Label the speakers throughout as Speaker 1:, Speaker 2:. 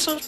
Speaker 1: sense of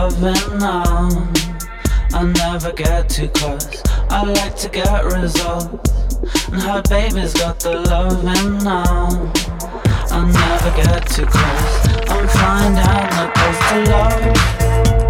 Speaker 2: loving now. I never get too close. I like to get results. And her baby's got the loving now. I never get too close. I'm down the coast to love.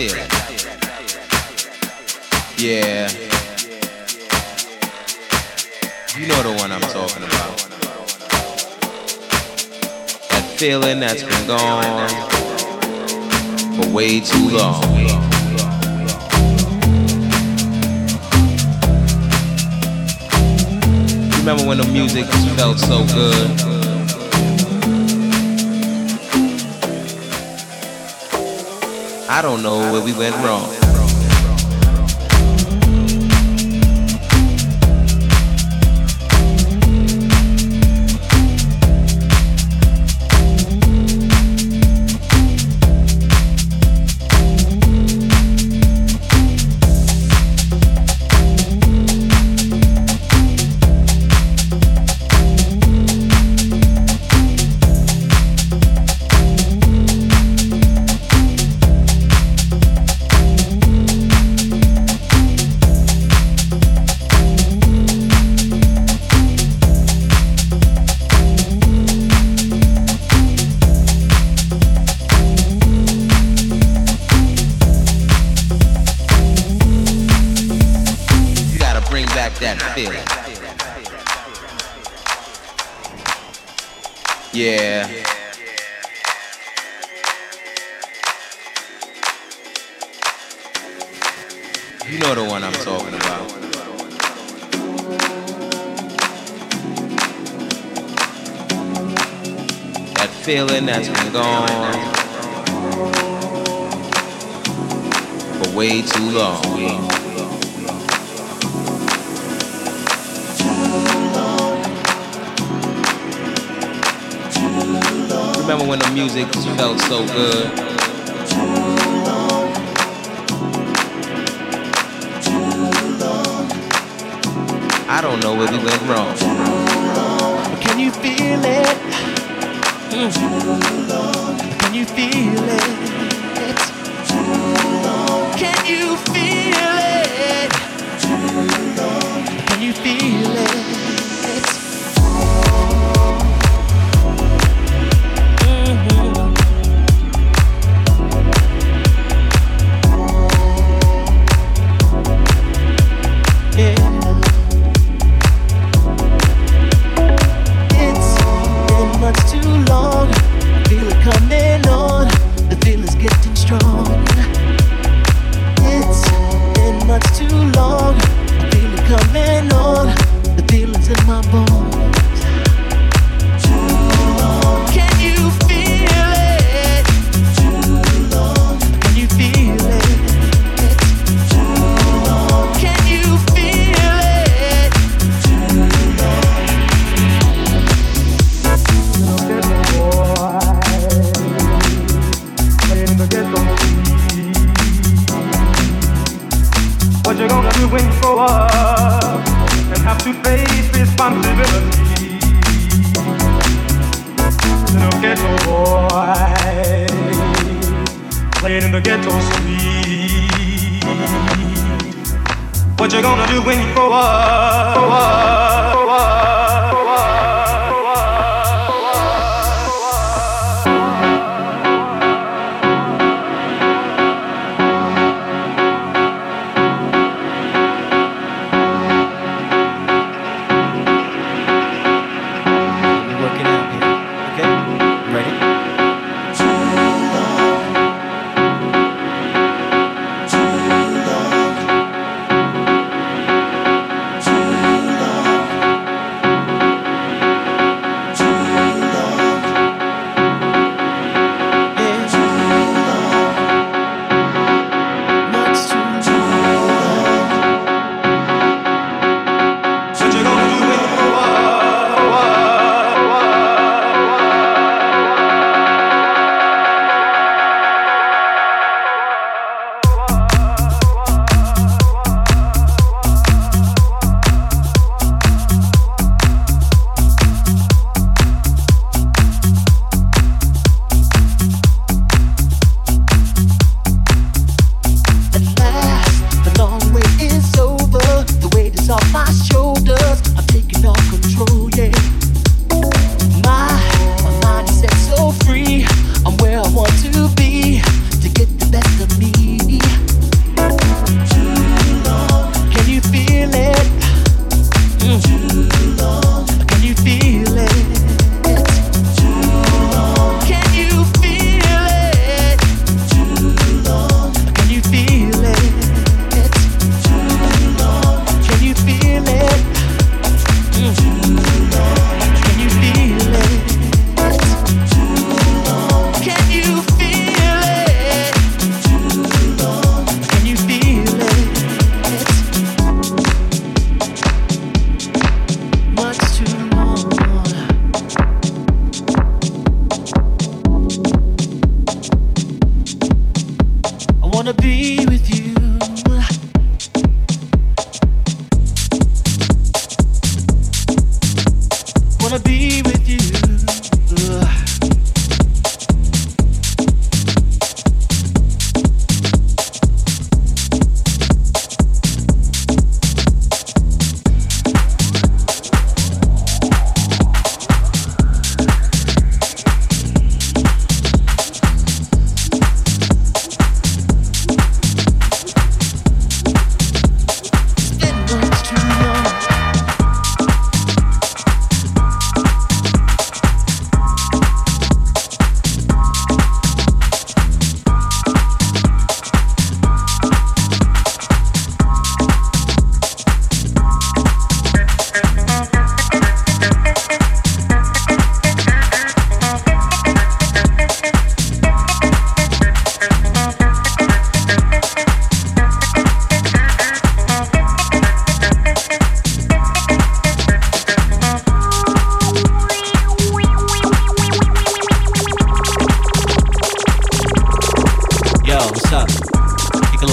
Speaker 3: Yeah. You know the one I'm talking about. That feeling that's been gone for way too long. Remember when the music felt so good? I don't know where we went wrong. Feeling that's been gone for way too long. Remember when the music felt so good? I don't know where we went wrong.
Speaker 4: Can you feel it? Can you feel it? Can you feel it? Can you feel it?
Speaker 5: face responsibility.
Speaker 6: Little ghetto boy, playing in the ghetto street. What you gonna do when you grow up? Grow up, grow up.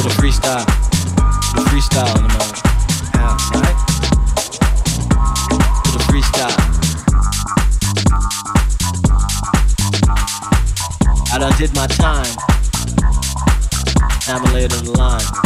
Speaker 6: the freestyle. The freestyle in the moment. Yeah, right? The
Speaker 7: freestyle. I done did
Speaker 8: my time. Now I'm a later the
Speaker 9: line.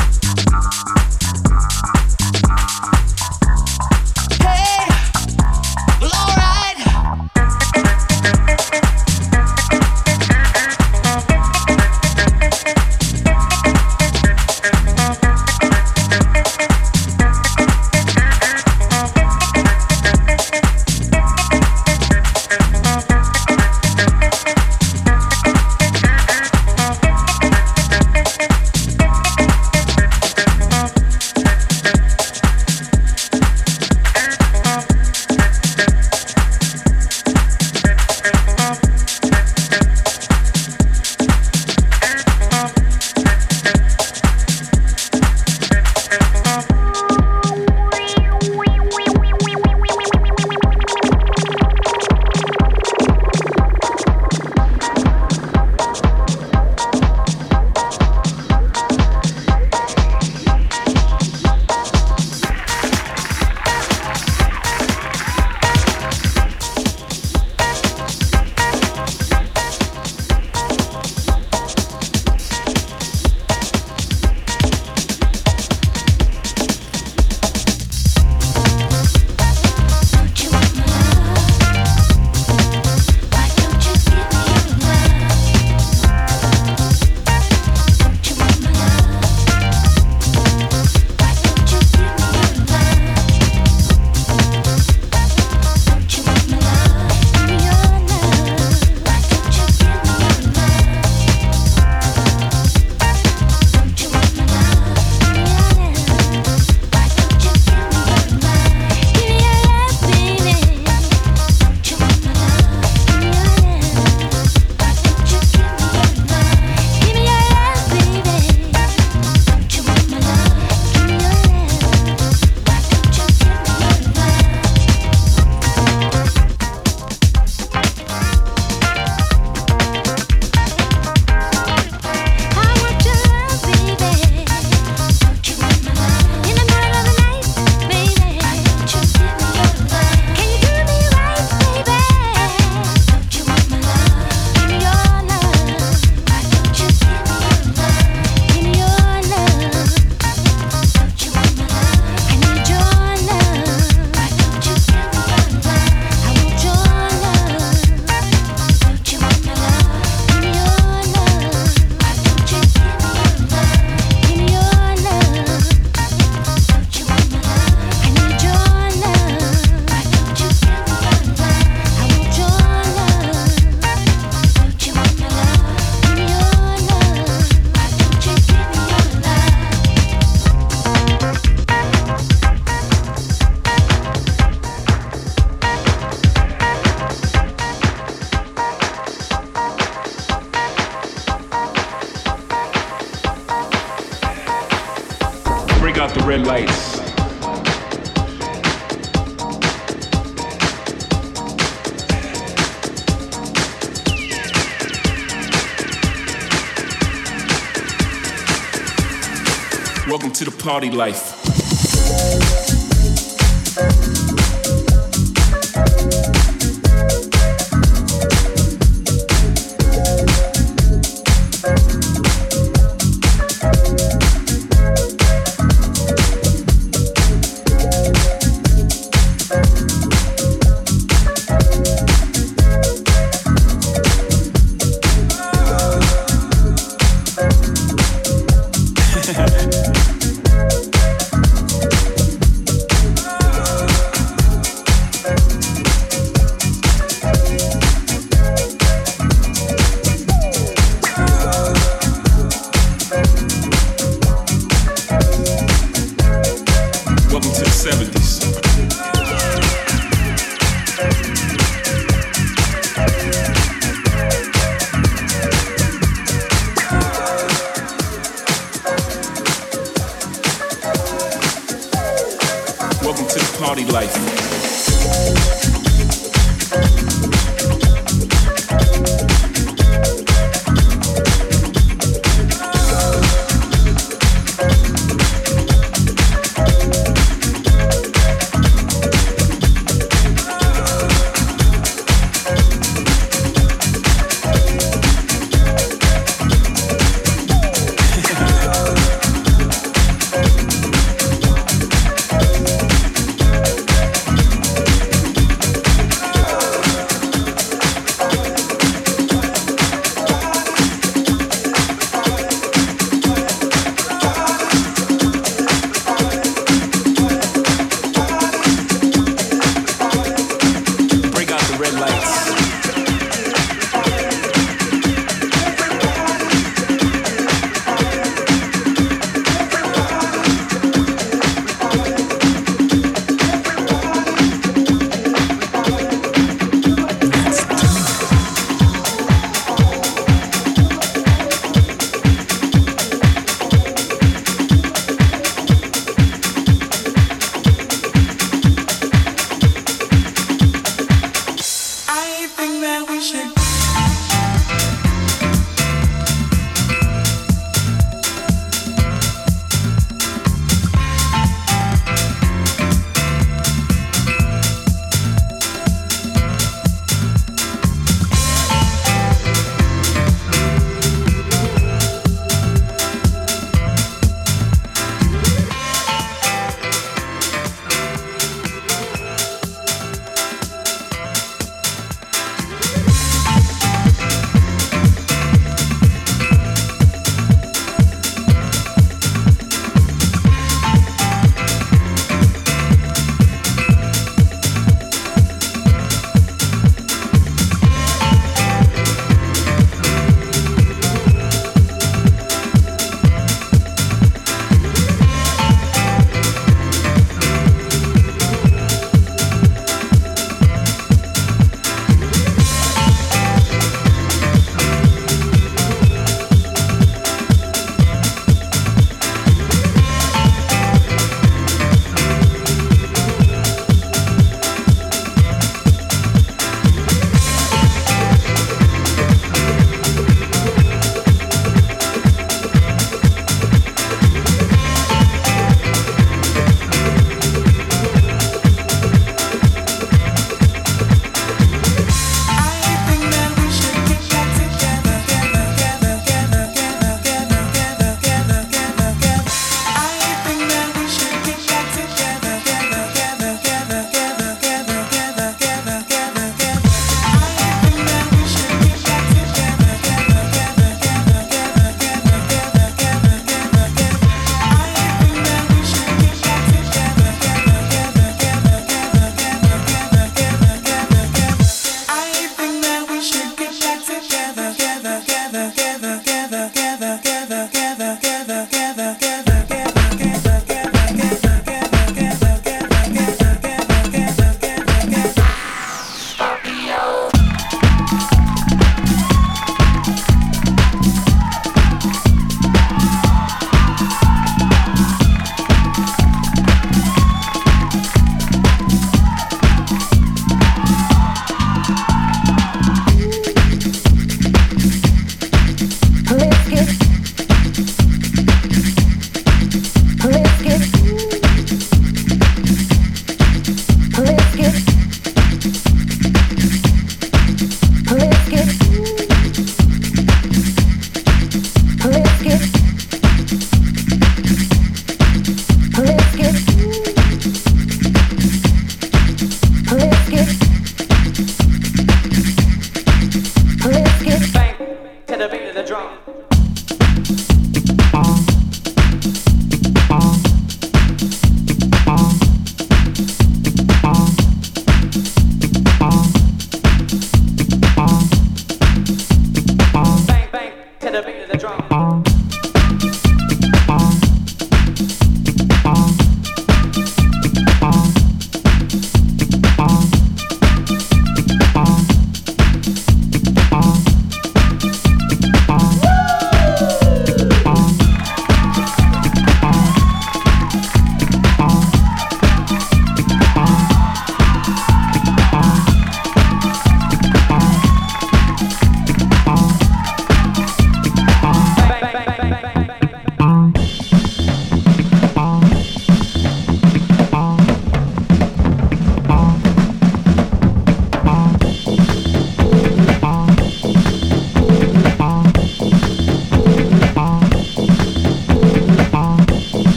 Speaker 9: Welcome to the party life.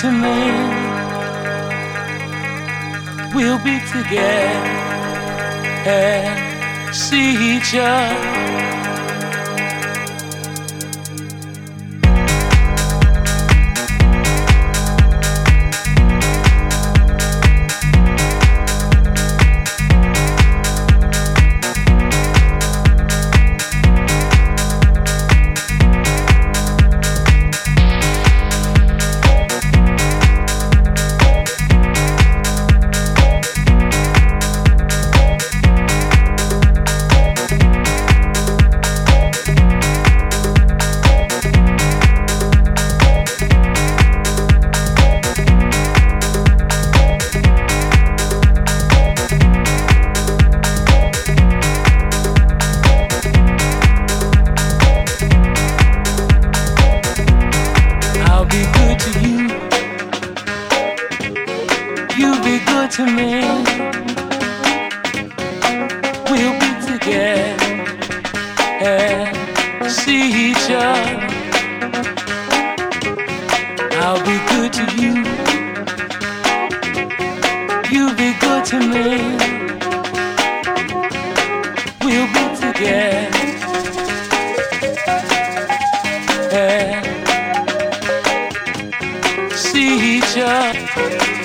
Speaker 9: To
Speaker 8: me. We'll be together and see each other. teacher.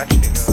Speaker 8: crashing.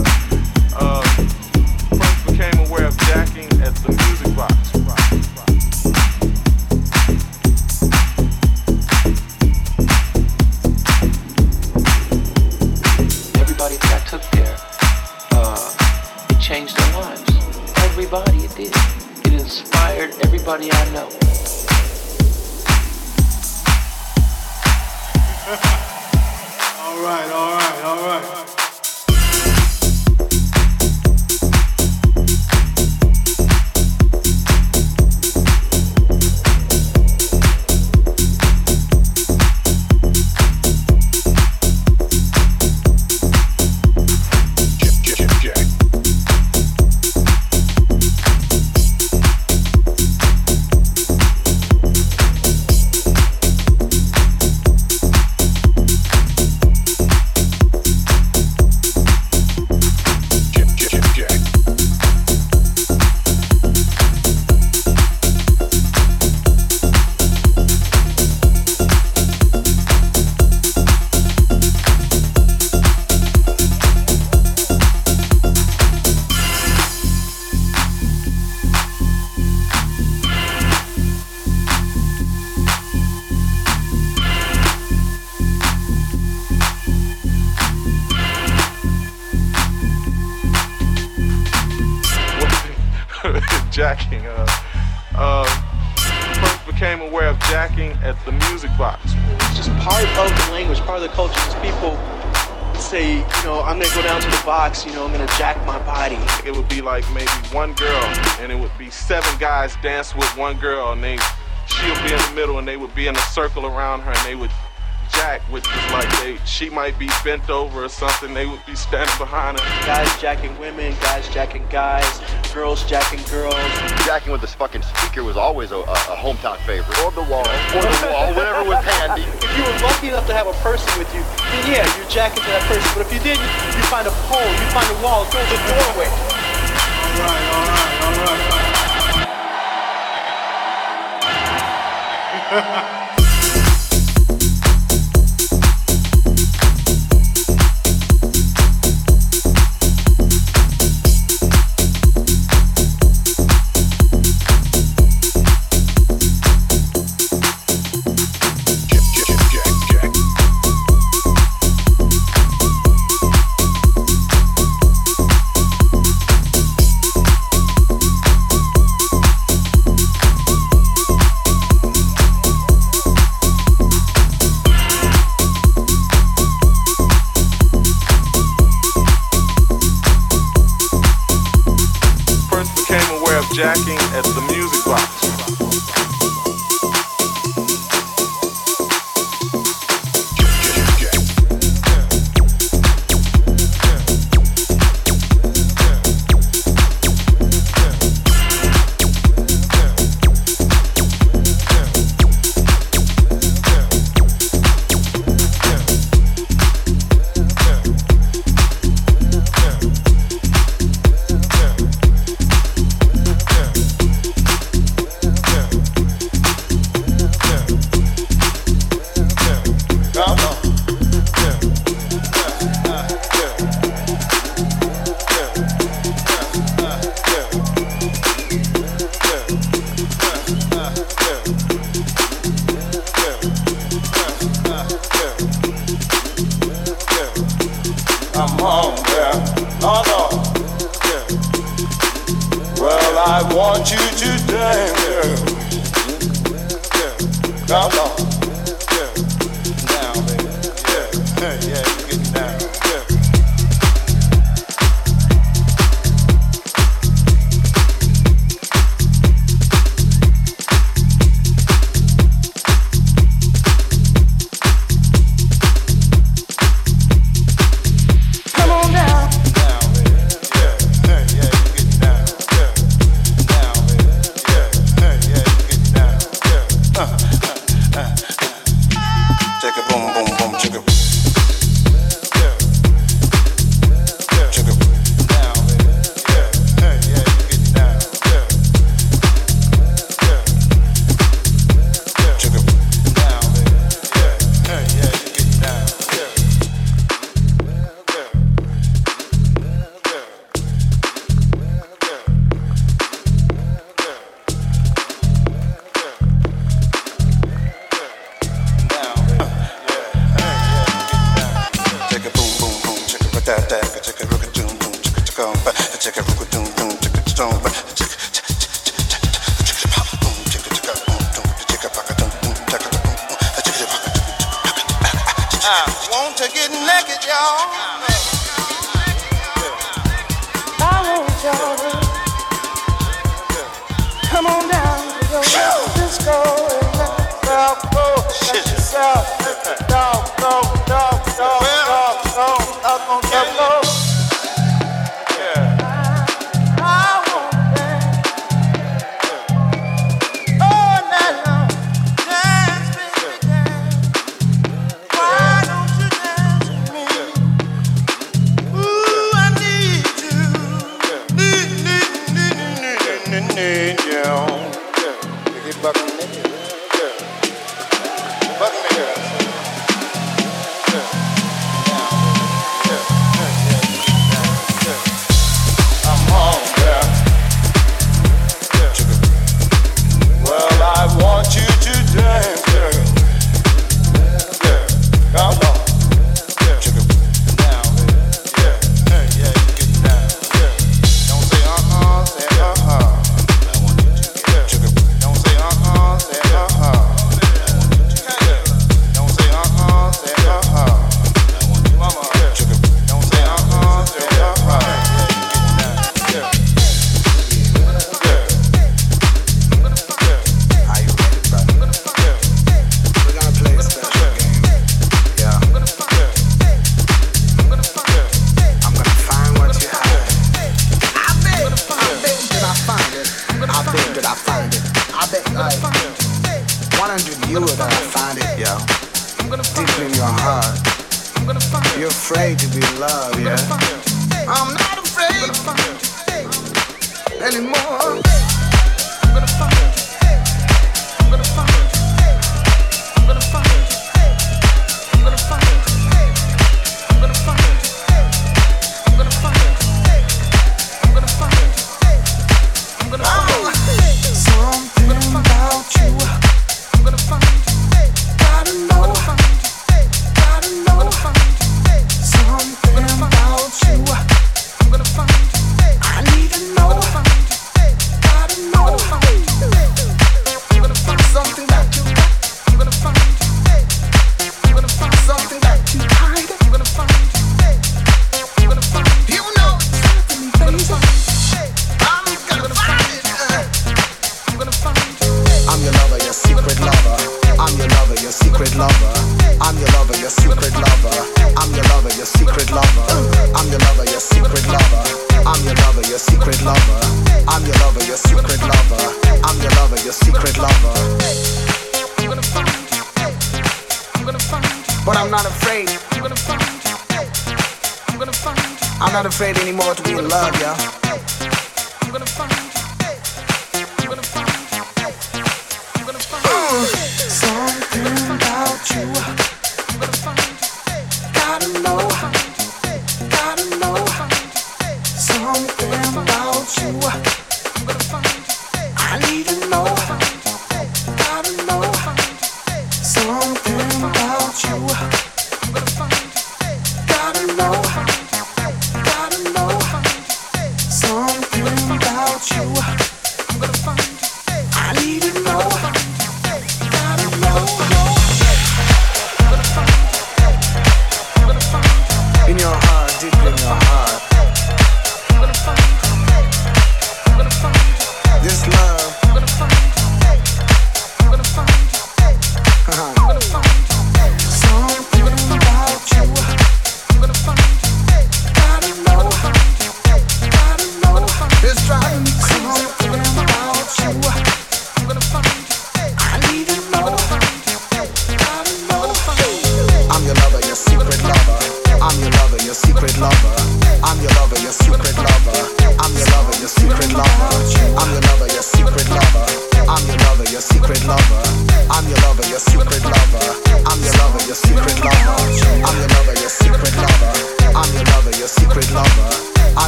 Speaker 8: be bent over or something, they would be standing behind us.
Speaker 9: Guys jacking women, guys jacking guys, girls jacking girls.
Speaker 10: Jacking with this fucking speaker was always a, a, hometown favorite. Or the wall, or the wall, whatever was handy.
Speaker 9: If you were lucky enough to have a person with you, then yeah, you're jacking to that person. But if you didn't, you find a pole, you find a wall, through the doorway.
Speaker 11: All right. All right. All right.
Speaker 12: anymore.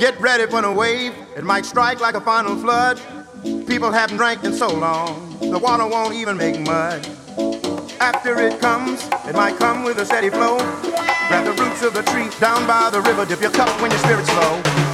Speaker 13: Get ready for the wave. It might strike like a final flood. People haven't drank in so long, the water won't even make mud. After it comes, it might come with a steady flow. Grab the roots of the tree down by the river. Dip your cup when your spirit's low.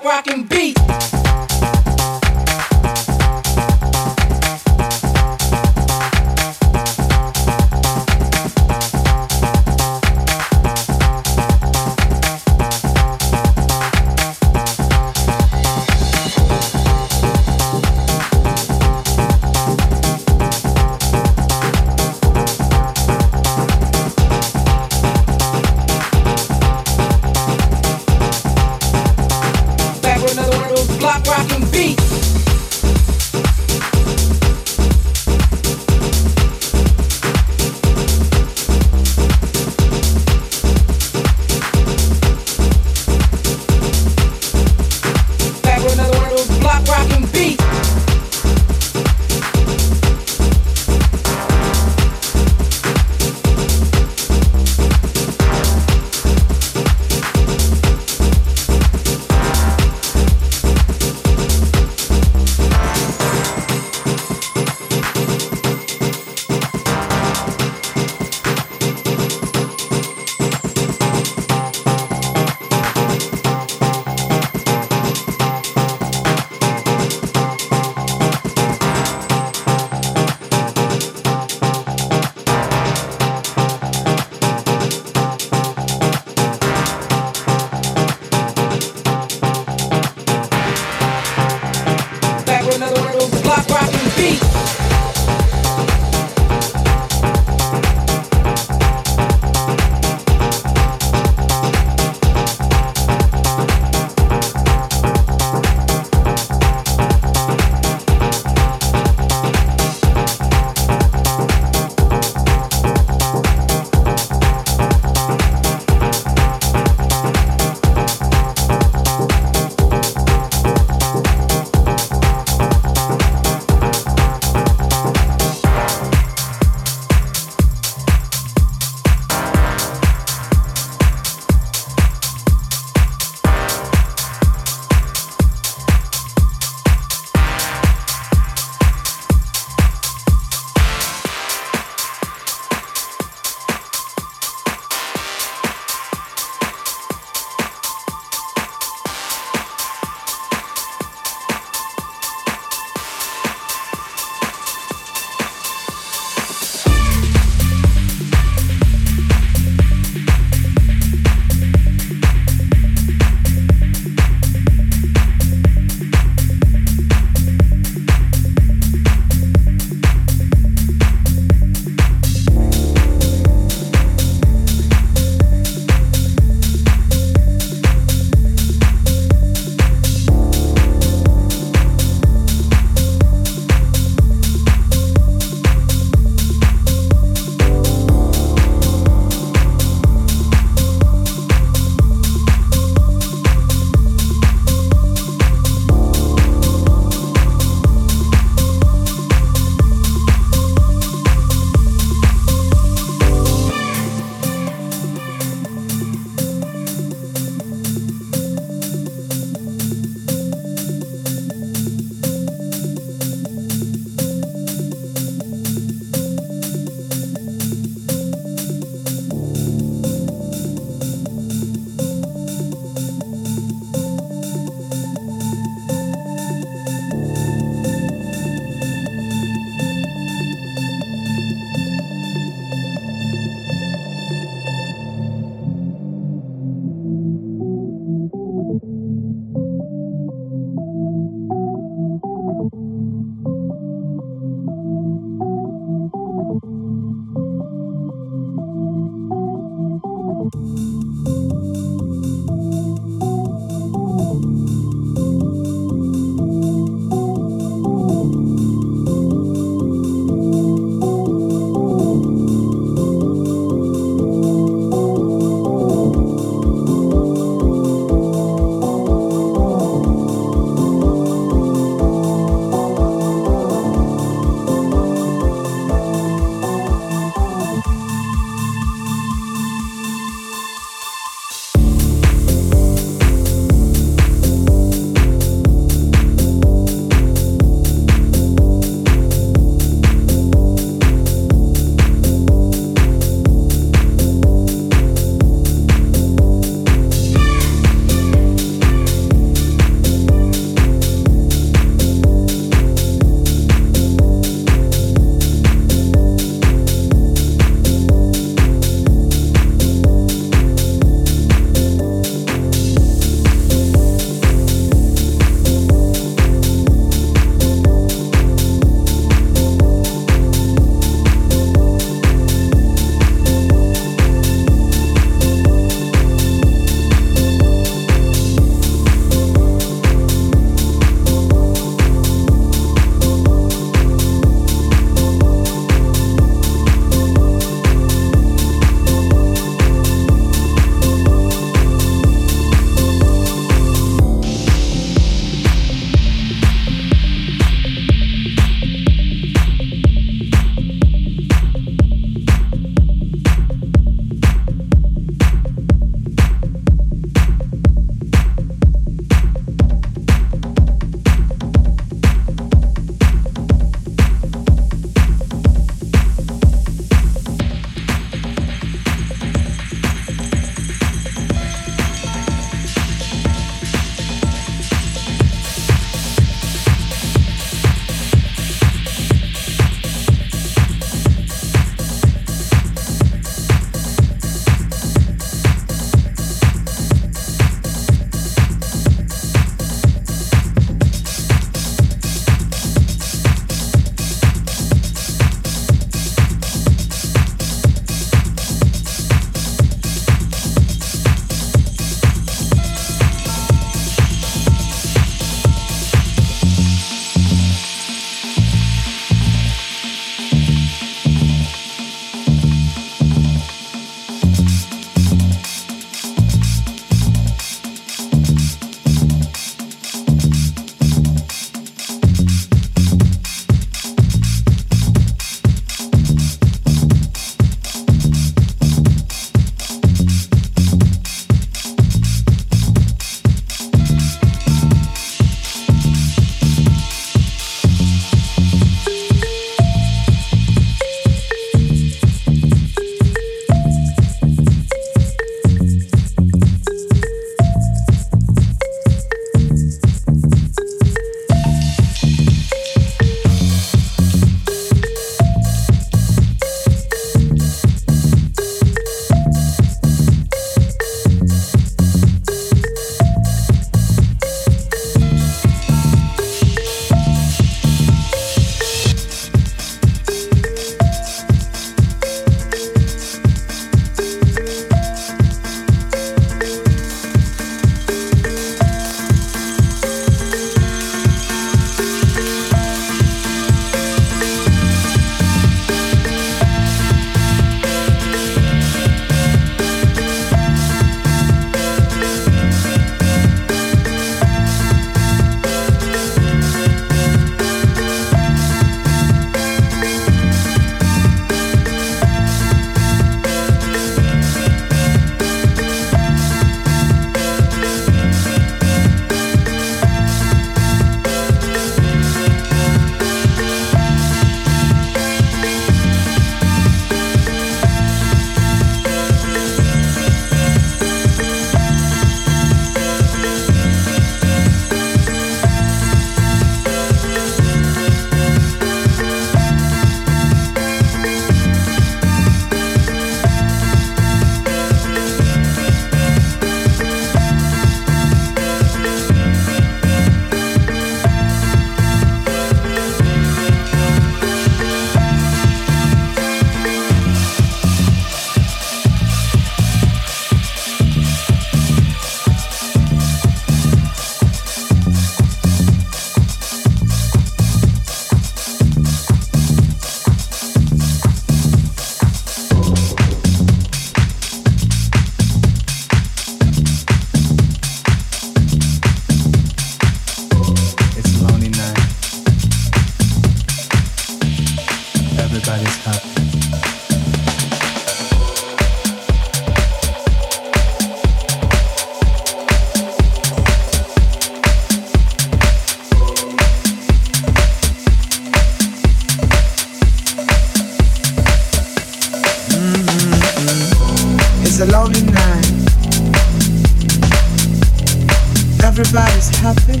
Speaker 14: Everybody's happy.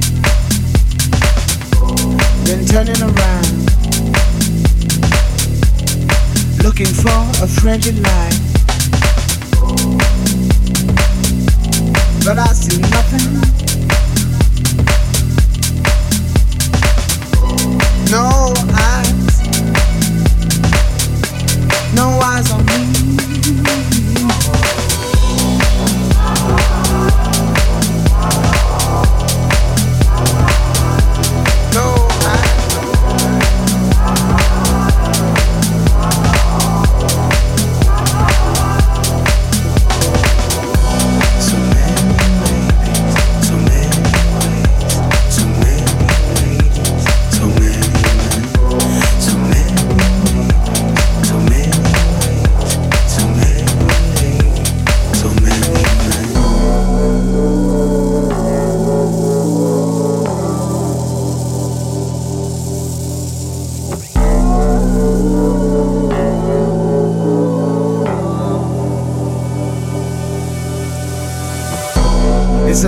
Speaker 15: Then turning around. Looking for a friendly light. But I see nothing. No